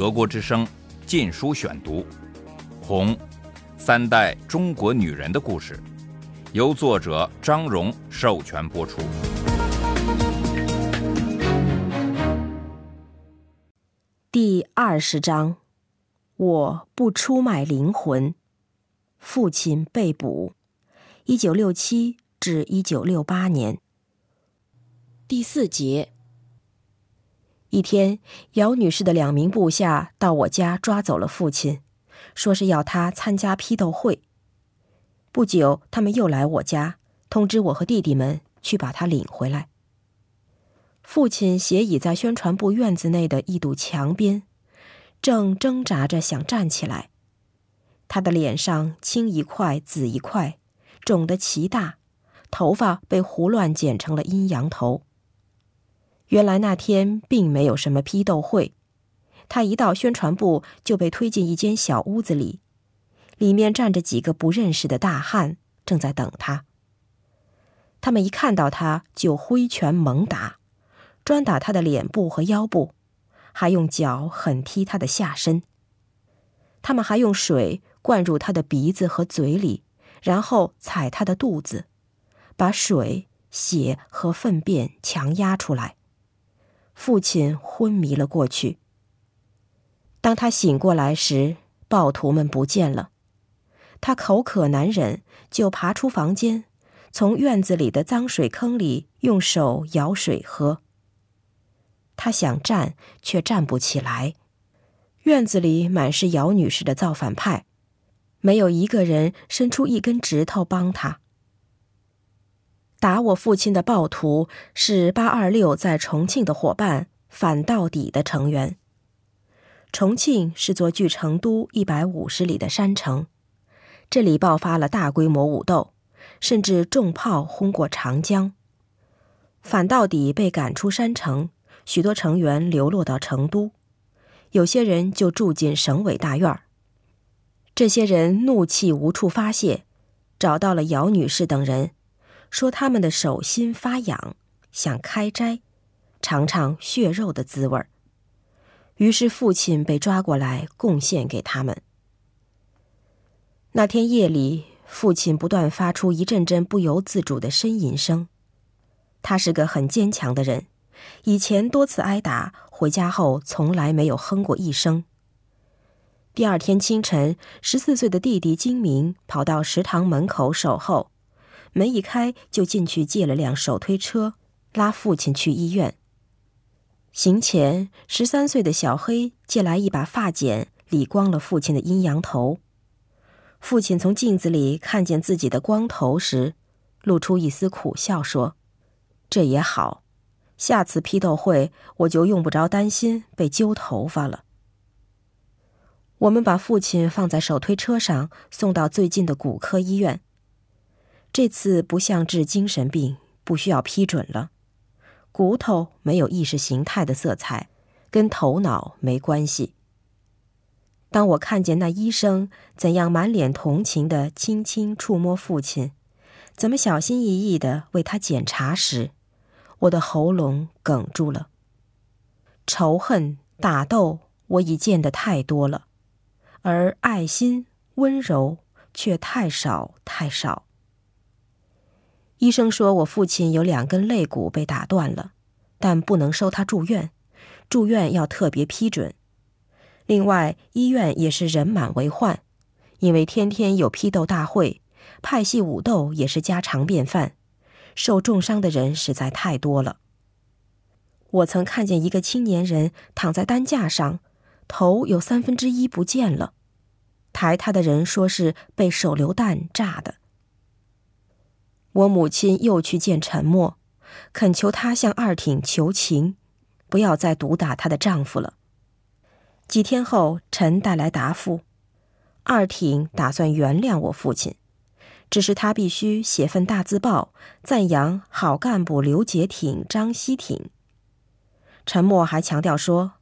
德国之声《禁书选读》，《红》，三代中国女人的故事，由作者张荣授权播出。第二十章，我不出卖灵魂。父亲被捕，一九六七至一九六八年。第四节。一天，姚女士的两名部下到我家抓走了父亲，说是要他参加批斗会。不久，他们又来我家，通知我和弟弟们去把他领回来。父亲斜倚在宣传部院子内的一堵墙边，正挣扎着想站起来。他的脸上青一块紫一块，肿得奇大，头发被胡乱剪成了阴阳头。原来那天并没有什么批斗会，他一到宣传部就被推进一间小屋子里，里面站着几个不认识的大汉，正在等他。他们一看到他就挥拳猛打，专打他的脸部和腰部，还用脚狠踢他的下身。他们还用水灌入他的鼻子和嘴里，然后踩他的肚子，把水、血和粪便强压出来。父亲昏迷了过去。当他醒过来时，暴徒们不见了。他口渴难忍，就爬出房间，从院子里的脏水坑里用手舀水喝。他想站，却站不起来。院子里满是姚女士的造反派，没有一个人伸出一根指头帮他。打我父亲的暴徒是八二六在重庆的伙伴反到底的成员。重庆是座距成都一百五十里的山城，这里爆发了大规模武斗，甚至重炮轰过长江。反到底被赶出山城，许多成员流落到成都，有些人就住进省委大院儿这些人怒气无处发泄，找到了姚女士等人。说他们的手心发痒，想开斋，尝尝血肉的滋味儿。于是父亲被抓过来贡献给他们。那天夜里，父亲不断发出一阵阵不由自主的呻吟声。他是个很坚强的人，以前多次挨打，回家后从来没有哼过一声。第二天清晨，十四岁的弟弟金明跑到食堂门口守候。门一开，就进去借了辆手推车，拉父亲去医院。行前，十三岁的小黑借来一把发剪，理光了父亲的阴阳头。父亲从镜子里看见自己的光头时，露出一丝苦笑，说：“这也好，下次批斗会我就用不着担心被揪头发了。”我们把父亲放在手推车上，送到最近的骨科医院。这次不像治精神病，不需要批准了。骨头没有意识形态的色彩，跟头脑没关系。当我看见那医生怎样满脸同情的轻轻触摸父亲，怎么小心翼翼的为他检查时，我的喉咙哽住了。仇恨、打斗，我已见得太多了，而爱心、温柔却太少太少。医生说，我父亲有两根肋骨被打断了，但不能收他住院，住院要特别批准。另外，医院也是人满为患，因为天天有批斗大会，派系武斗也是家常便饭，受重伤的人实在太多了。我曾看见一个青年人躺在担架上，头有三分之一不见了，抬他的人说是被手榴弹炸的。我母亲又去见陈默，恳求他向二挺求情，不要再毒打她的丈夫了。几天后，陈带来答复，二挺打算原谅我父亲，只是他必须写份大字报赞扬好干部刘杰挺、张西挺。陈默还强调说，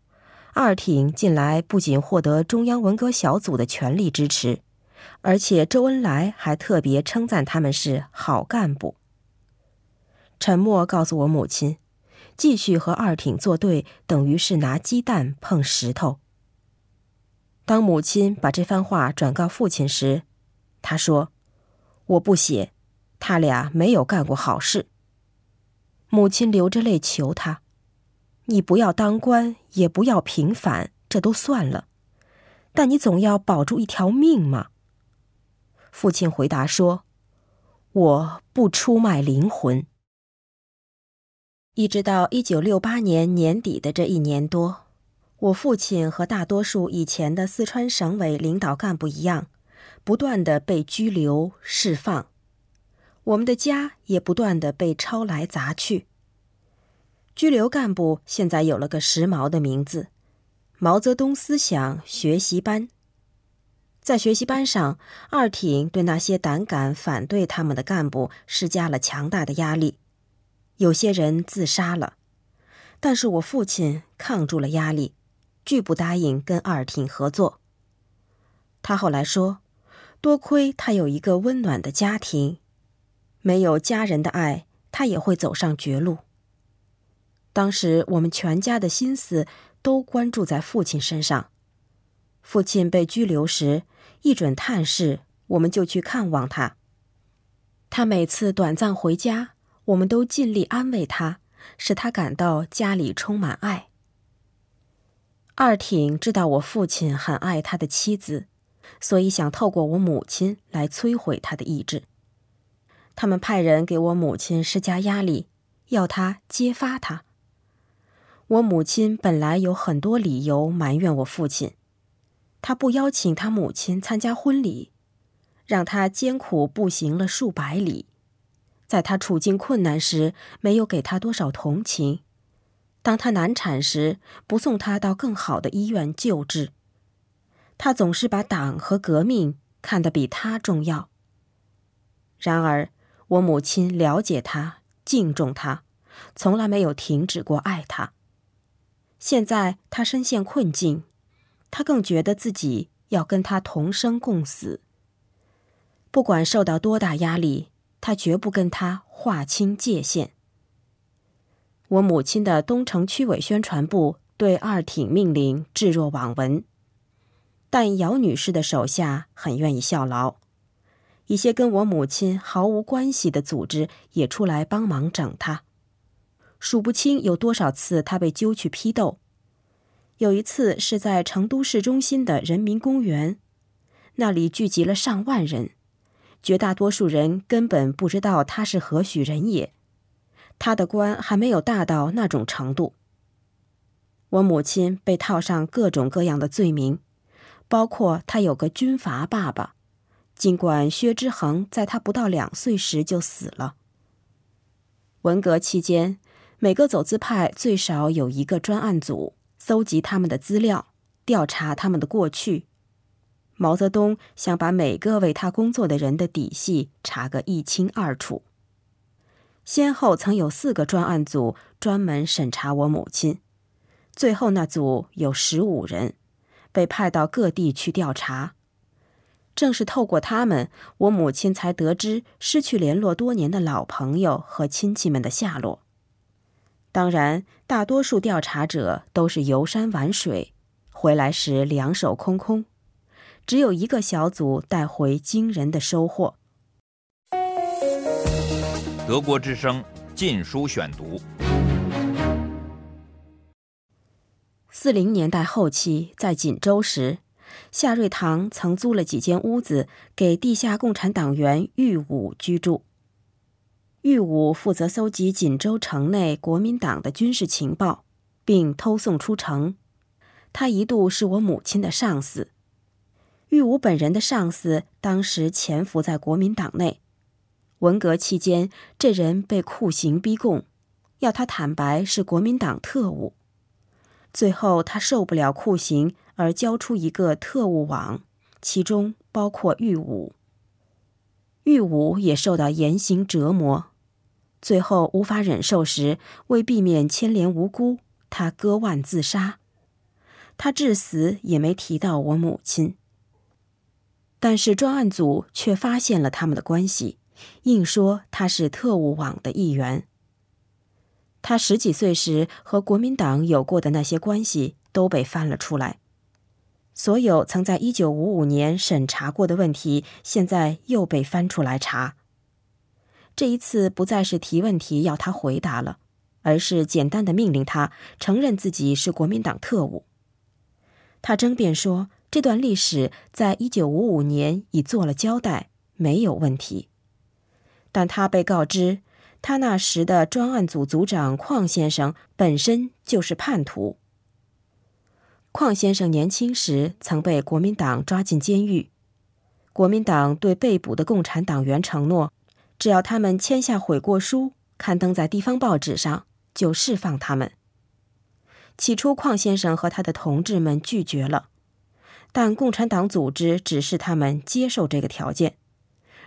二挺近来不仅获得中央文革小组的全力支持。而且周恩来还特别称赞他们是好干部。陈默告诉我母亲，继续和二挺作对，等于是拿鸡蛋碰石头。当母亲把这番话转告父亲时，他说：“我不写，他俩没有干过好事。”母亲流着泪求他：“你不要当官，也不要平反，这都算了，但你总要保住一条命嘛。”父亲回答说：“我不出卖灵魂。”一直到一九六八年年底的这一年多。我父亲和大多数以前的四川省委领导干部一样，不断的被拘留、释放，我们的家也不断的被抄来砸去。拘留干部现在有了个时髦的名字——毛泽东思想学习班。在学习班上，二挺对那些胆敢反对他们的干部施加了强大的压力，有些人自杀了，但是我父亲抗住了压力。拒不答应跟二挺合作。他后来说：“多亏他有一个温暖的家庭，没有家人的爱，他也会走上绝路。”当时我们全家的心思都关注在父亲身上。父亲被拘留时，一准探视，我们就去看望他。他每次短暂回家，我们都尽力安慰他，使他感到家里充满爱。二挺知道我父亲很爱他的妻子，所以想透过我母亲来摧毁他的意志。他们派人给我母亲施加压力，要他揭发他。我母亲本来有很多理由埋怨我父亲，他不邀请他母亲参加婚礼，让他艰苦步行了数百里，在他处境困难时没有给他多少同情。当他难产时，不送他到更好的医院救治。他总是把党和革命看得比他重要。然而，我母亲了解他，敬重他，从来没有停止过爱他。现在他深陷困境，他更觉得自己要跟他同生共死。不管受到多大压力，他绝不跟他划清界限。我母亲的东城区委宣传部对二挺命令置若罔闻，但姚女士的手下很愿意效劳，一些跟我母亲毫无关系的组织也出来帮忙整她。数不清有多少次她被揪去批斗，有一次是在成都市中心的人民公园，那里聚集了上万人，绝大多数人根本不知道他是何许人也。他的官还没有大到那种程度。我母亲被套上各种各样的罪名，包括他有个军阀爸爸，尽管薛之衡在他不到两岁时就死了。文革期间，每个走资派最少有一个专案组，搜集他们的资料，调查他们的过去。毛泽东想把每个为他工作的人的底细查个一清二楚。先后曾有四个专案组专门审查我母亲，最后那组有十五人，被派到各地去调查。正是透过他们，我母亲才得知失去联络多年的老朋友和亲戚们的下落。当然，大多数调查者都是游山玩水，回来时两手空空，只有一个小组带回惊人的收获。德国之声《禁书选读》。四零年代后期，在锦州时，夏瑞堂曾租了几间屋子给地下共产党员玉武居住。玉武负责搜集锦州城内国民党的军事情报，并偷送出城。他一度是我母亲的上司。玉武本人的上司当时潜伏在国民党内。文革期间，这人被酷刑逼供，要他坦白是国民党特务。最后，他受不了酷刑，而交出一个特务网，其中包括玉武。玉武也受到严刑折磨，最后无法忍受时，为避免牵连无辜，他割腕自杀。他至死也没提到我母亲。但是专案组却发现了他们的关系。硬说他是特务网的一员。他十几岁时和国民党有过的那些关系都被翻了出来。所有曾在一九五五年审查过的问题，现在又被翻出来查。这一次不再是提问题要他回答了，而是简单的命令他承认自己是国民党特务。他争辩说，这段历史在一九五五年已做了交代，没有问题。但他被告知，他那时的专案组组长邝先生本身就是叛徒。邝先生年轻时曾被国民党抓进监狱，国民党对被捕的共产党员承诺，只要他们签下悔过书，刊登在地方报纸上，就释放他们。起初，邝先生和他的同志们拒绝了，但共产党组织指示他们接受这个条件，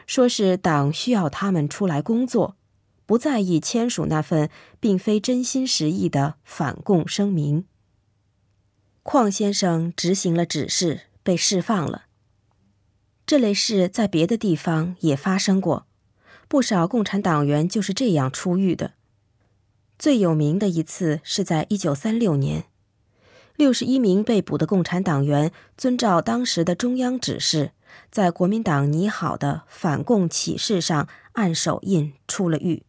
说是党需要他们出来工作，不在意签署那份并非真心实意的反共声明。邝先生执行了指示，被释放了。这类事在别的地方也发生过，不少共产党员就是这样出狱的。最有名的一次是在一九三六年，六十一名被捕的共产党员遵照当时的中央指示，在国民党拟好的反共启事上按手印出了狱。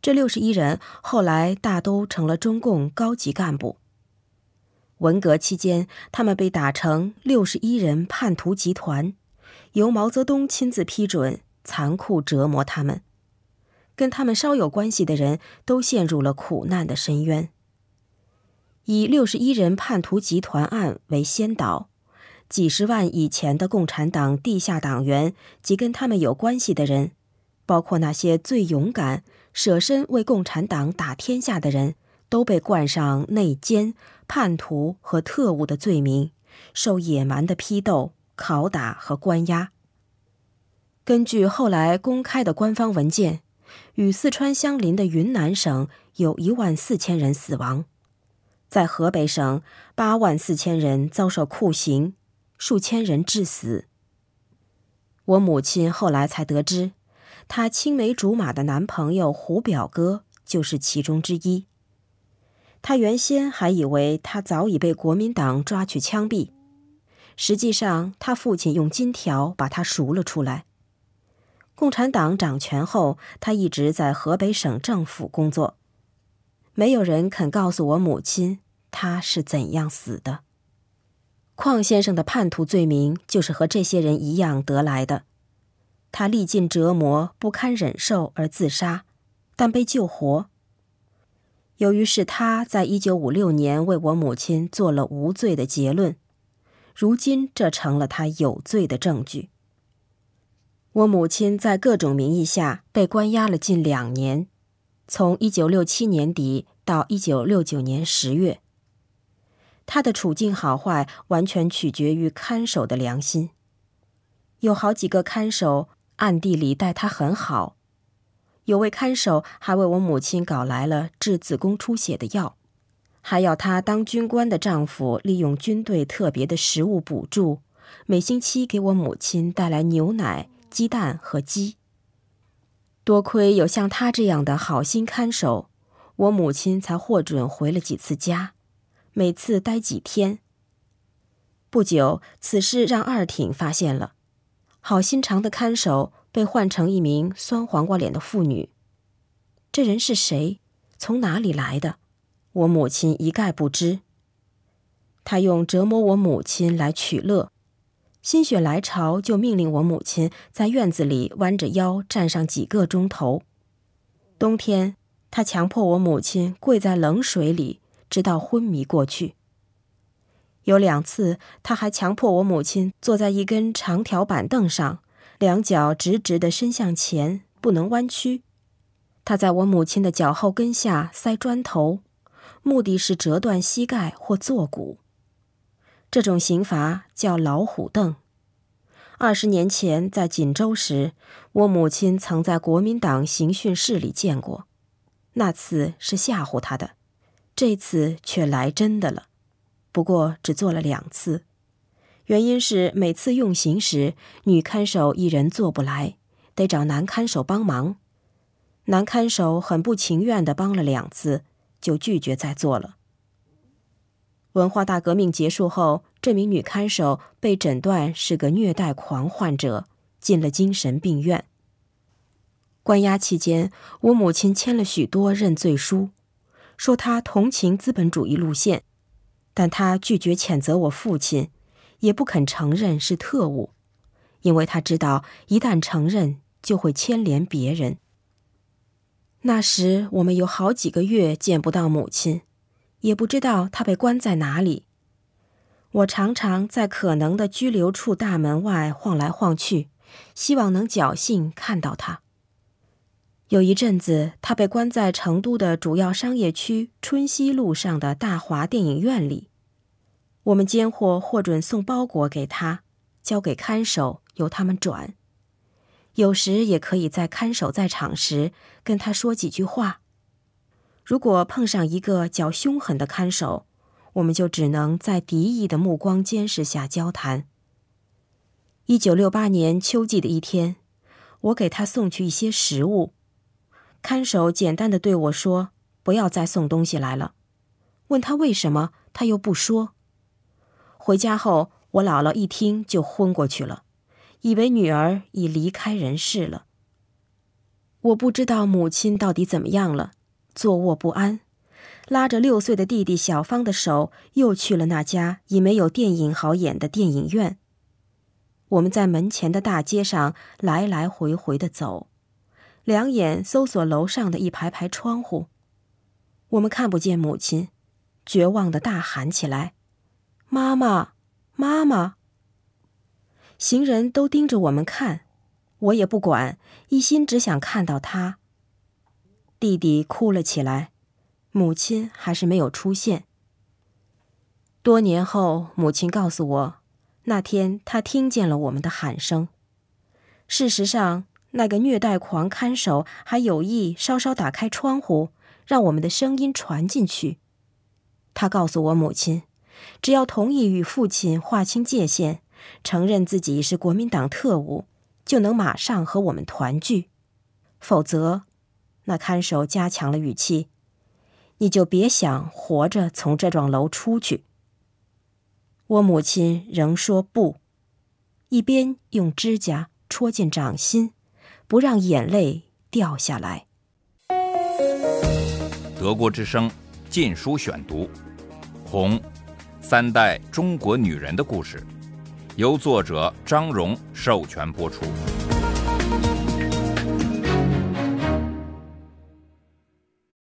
这六十一人后来大都成了中共高级干部。文革期间，他们被打成六十一人叛徒集团，由毛泽东亲自批准，残酷折磨他们。跟他们稍有关系的人都陷入了苦难的深渊。以六十一人叛徒集团案为先导，几十万以前的共产党地下党员及跟他们有关系的人，包括那些最勇敢、舍身为共产党打天下的人。都被冠上内奸、叛徒和特务的罪名，受野蛮的批斗、拷打和关押。根据后来公开的官方文件，与四川相邻的云南省有一万四千人死亡，在河北省八万四千人遭受酷刑，数千人致死。我母亲后来才得知，她青梅竹马的男朋友胡表哥就是其中之一。她原先还以为他早已被国民党抓去枪毙，实际上他父亲用金条把他赎了出来。共产党掌权后，他一直在河北省政府工作。没有人肯告诉我母亲他是怎样死的。邝先生的叛徒罪名就是和这些人一样得来的。他历尽折磨不堪忍受而自杀，但被救活。由于是他在一九五六年为我母亲做了无罪的结论，如今这成了他有罪的证据。我母亲在各种名义下被关押了近两年，从一九六七年底到一九六九年十月。他的处境好坏完全取决于看守的良心。有好几个看守暗地里待他很好。有位看守还为我母亲搞来了治子宫出血的药，还要她当军官的丈夫利用军队特别的食物补助，每星期给我母亲带来牛奶、鸡蛋和鸡。多亏有像他这样的好心看守，我母亲才获准回了几次家，每次待几天。不久，此事让二挺发现了，好心肠的看守。被换成一名酸黄瓜脸的妇女，这人是谁？从哪里来的？我母亲一概不知。他用折磨我母亲来取乐，心血来潮就命令我母亲在院子里弯着腰站上几个钟头。冬天，他强迫我母亲跪在冷水里，直到昏迷过去。有两次，他还强迫我母亲坐在一根长条板凳上。两脚直直的伸向前，不能弯曲。他在我母亲的脚后跟下塞砖头，目的是折断膝盖或坐骨。这种刑罚叫老虎凳。二十年前在锦州时，我母亲曾在国民党刑讯室里见过。那次是吓唬他的，这次却来真的了。不过只做了两次。原因是每次用刑时，女看守一人做不来，得找男看守帮忙。男看守很不情愿地帮了两次，就拒绝再做了。文化大革命结束后，这名女看守被诊断是个虐待狂患者，进了精神病院。关押期间，我母亲签了许多认罪书，说她同情资本主义路线，但她拒绝谴责我父亲，也不肯承认是特务，因为她知道一旦承认就会牵连别人。那时我们有好几个月见不到母亲，也不知道他被关在哪里。我常常在可能的拘留处大门外晃来晃去，希望能侥幸看到他。有一阵子，他被关在成都的主要商业区春熙路上的大华电影院里。我们监货获准送包裹给他，交给看守，由他们转。有时也可以在看守在场时跟他说几句话。如果碰上一个较凶狠的看守，我们就只能在敌意的目光监视下交谈。一九六八年秋季的一天，我给他送去一些食物。看守简单的对我说：“不要再送东西来了。”问他为什么，他又不说。回家后，我姥姥一听就昏过去了，以为女儿已离开人世了。我不知道母亲到底怎么样了，坐卧不安，拉着六岁的弟弟小芳的手，又去了那家已没有电影好演的电影院。我们在门前的大街上来来回回的走。两眼搜索楼上的一排排窗户，我们看不见母亲，绝望的大喊起来：“妈妈，妈妈！”行人都盯着我们看，我也不管，一心只想看到她。弟弟哭了起来，母亲还是没有出现。多年后，母亲告诉我，那天她听见了我们的喊声。事实上。那个虐待狂看守还有意稍稍打开窗户，让我们的声音传进去。他告诉我母亲，只要同意与父亲划清界限，承认自己是国民党特务，就能马上和我们团聚；否则，那看守加强了语气，你就别想活着从这幢楼出去。我母亲仍说不，一边用指甲戳进掌心。不让眼泪掉下来。德国之声《禁书选读》，《红》，三代中国女人的故事，由作者张荣授权播出。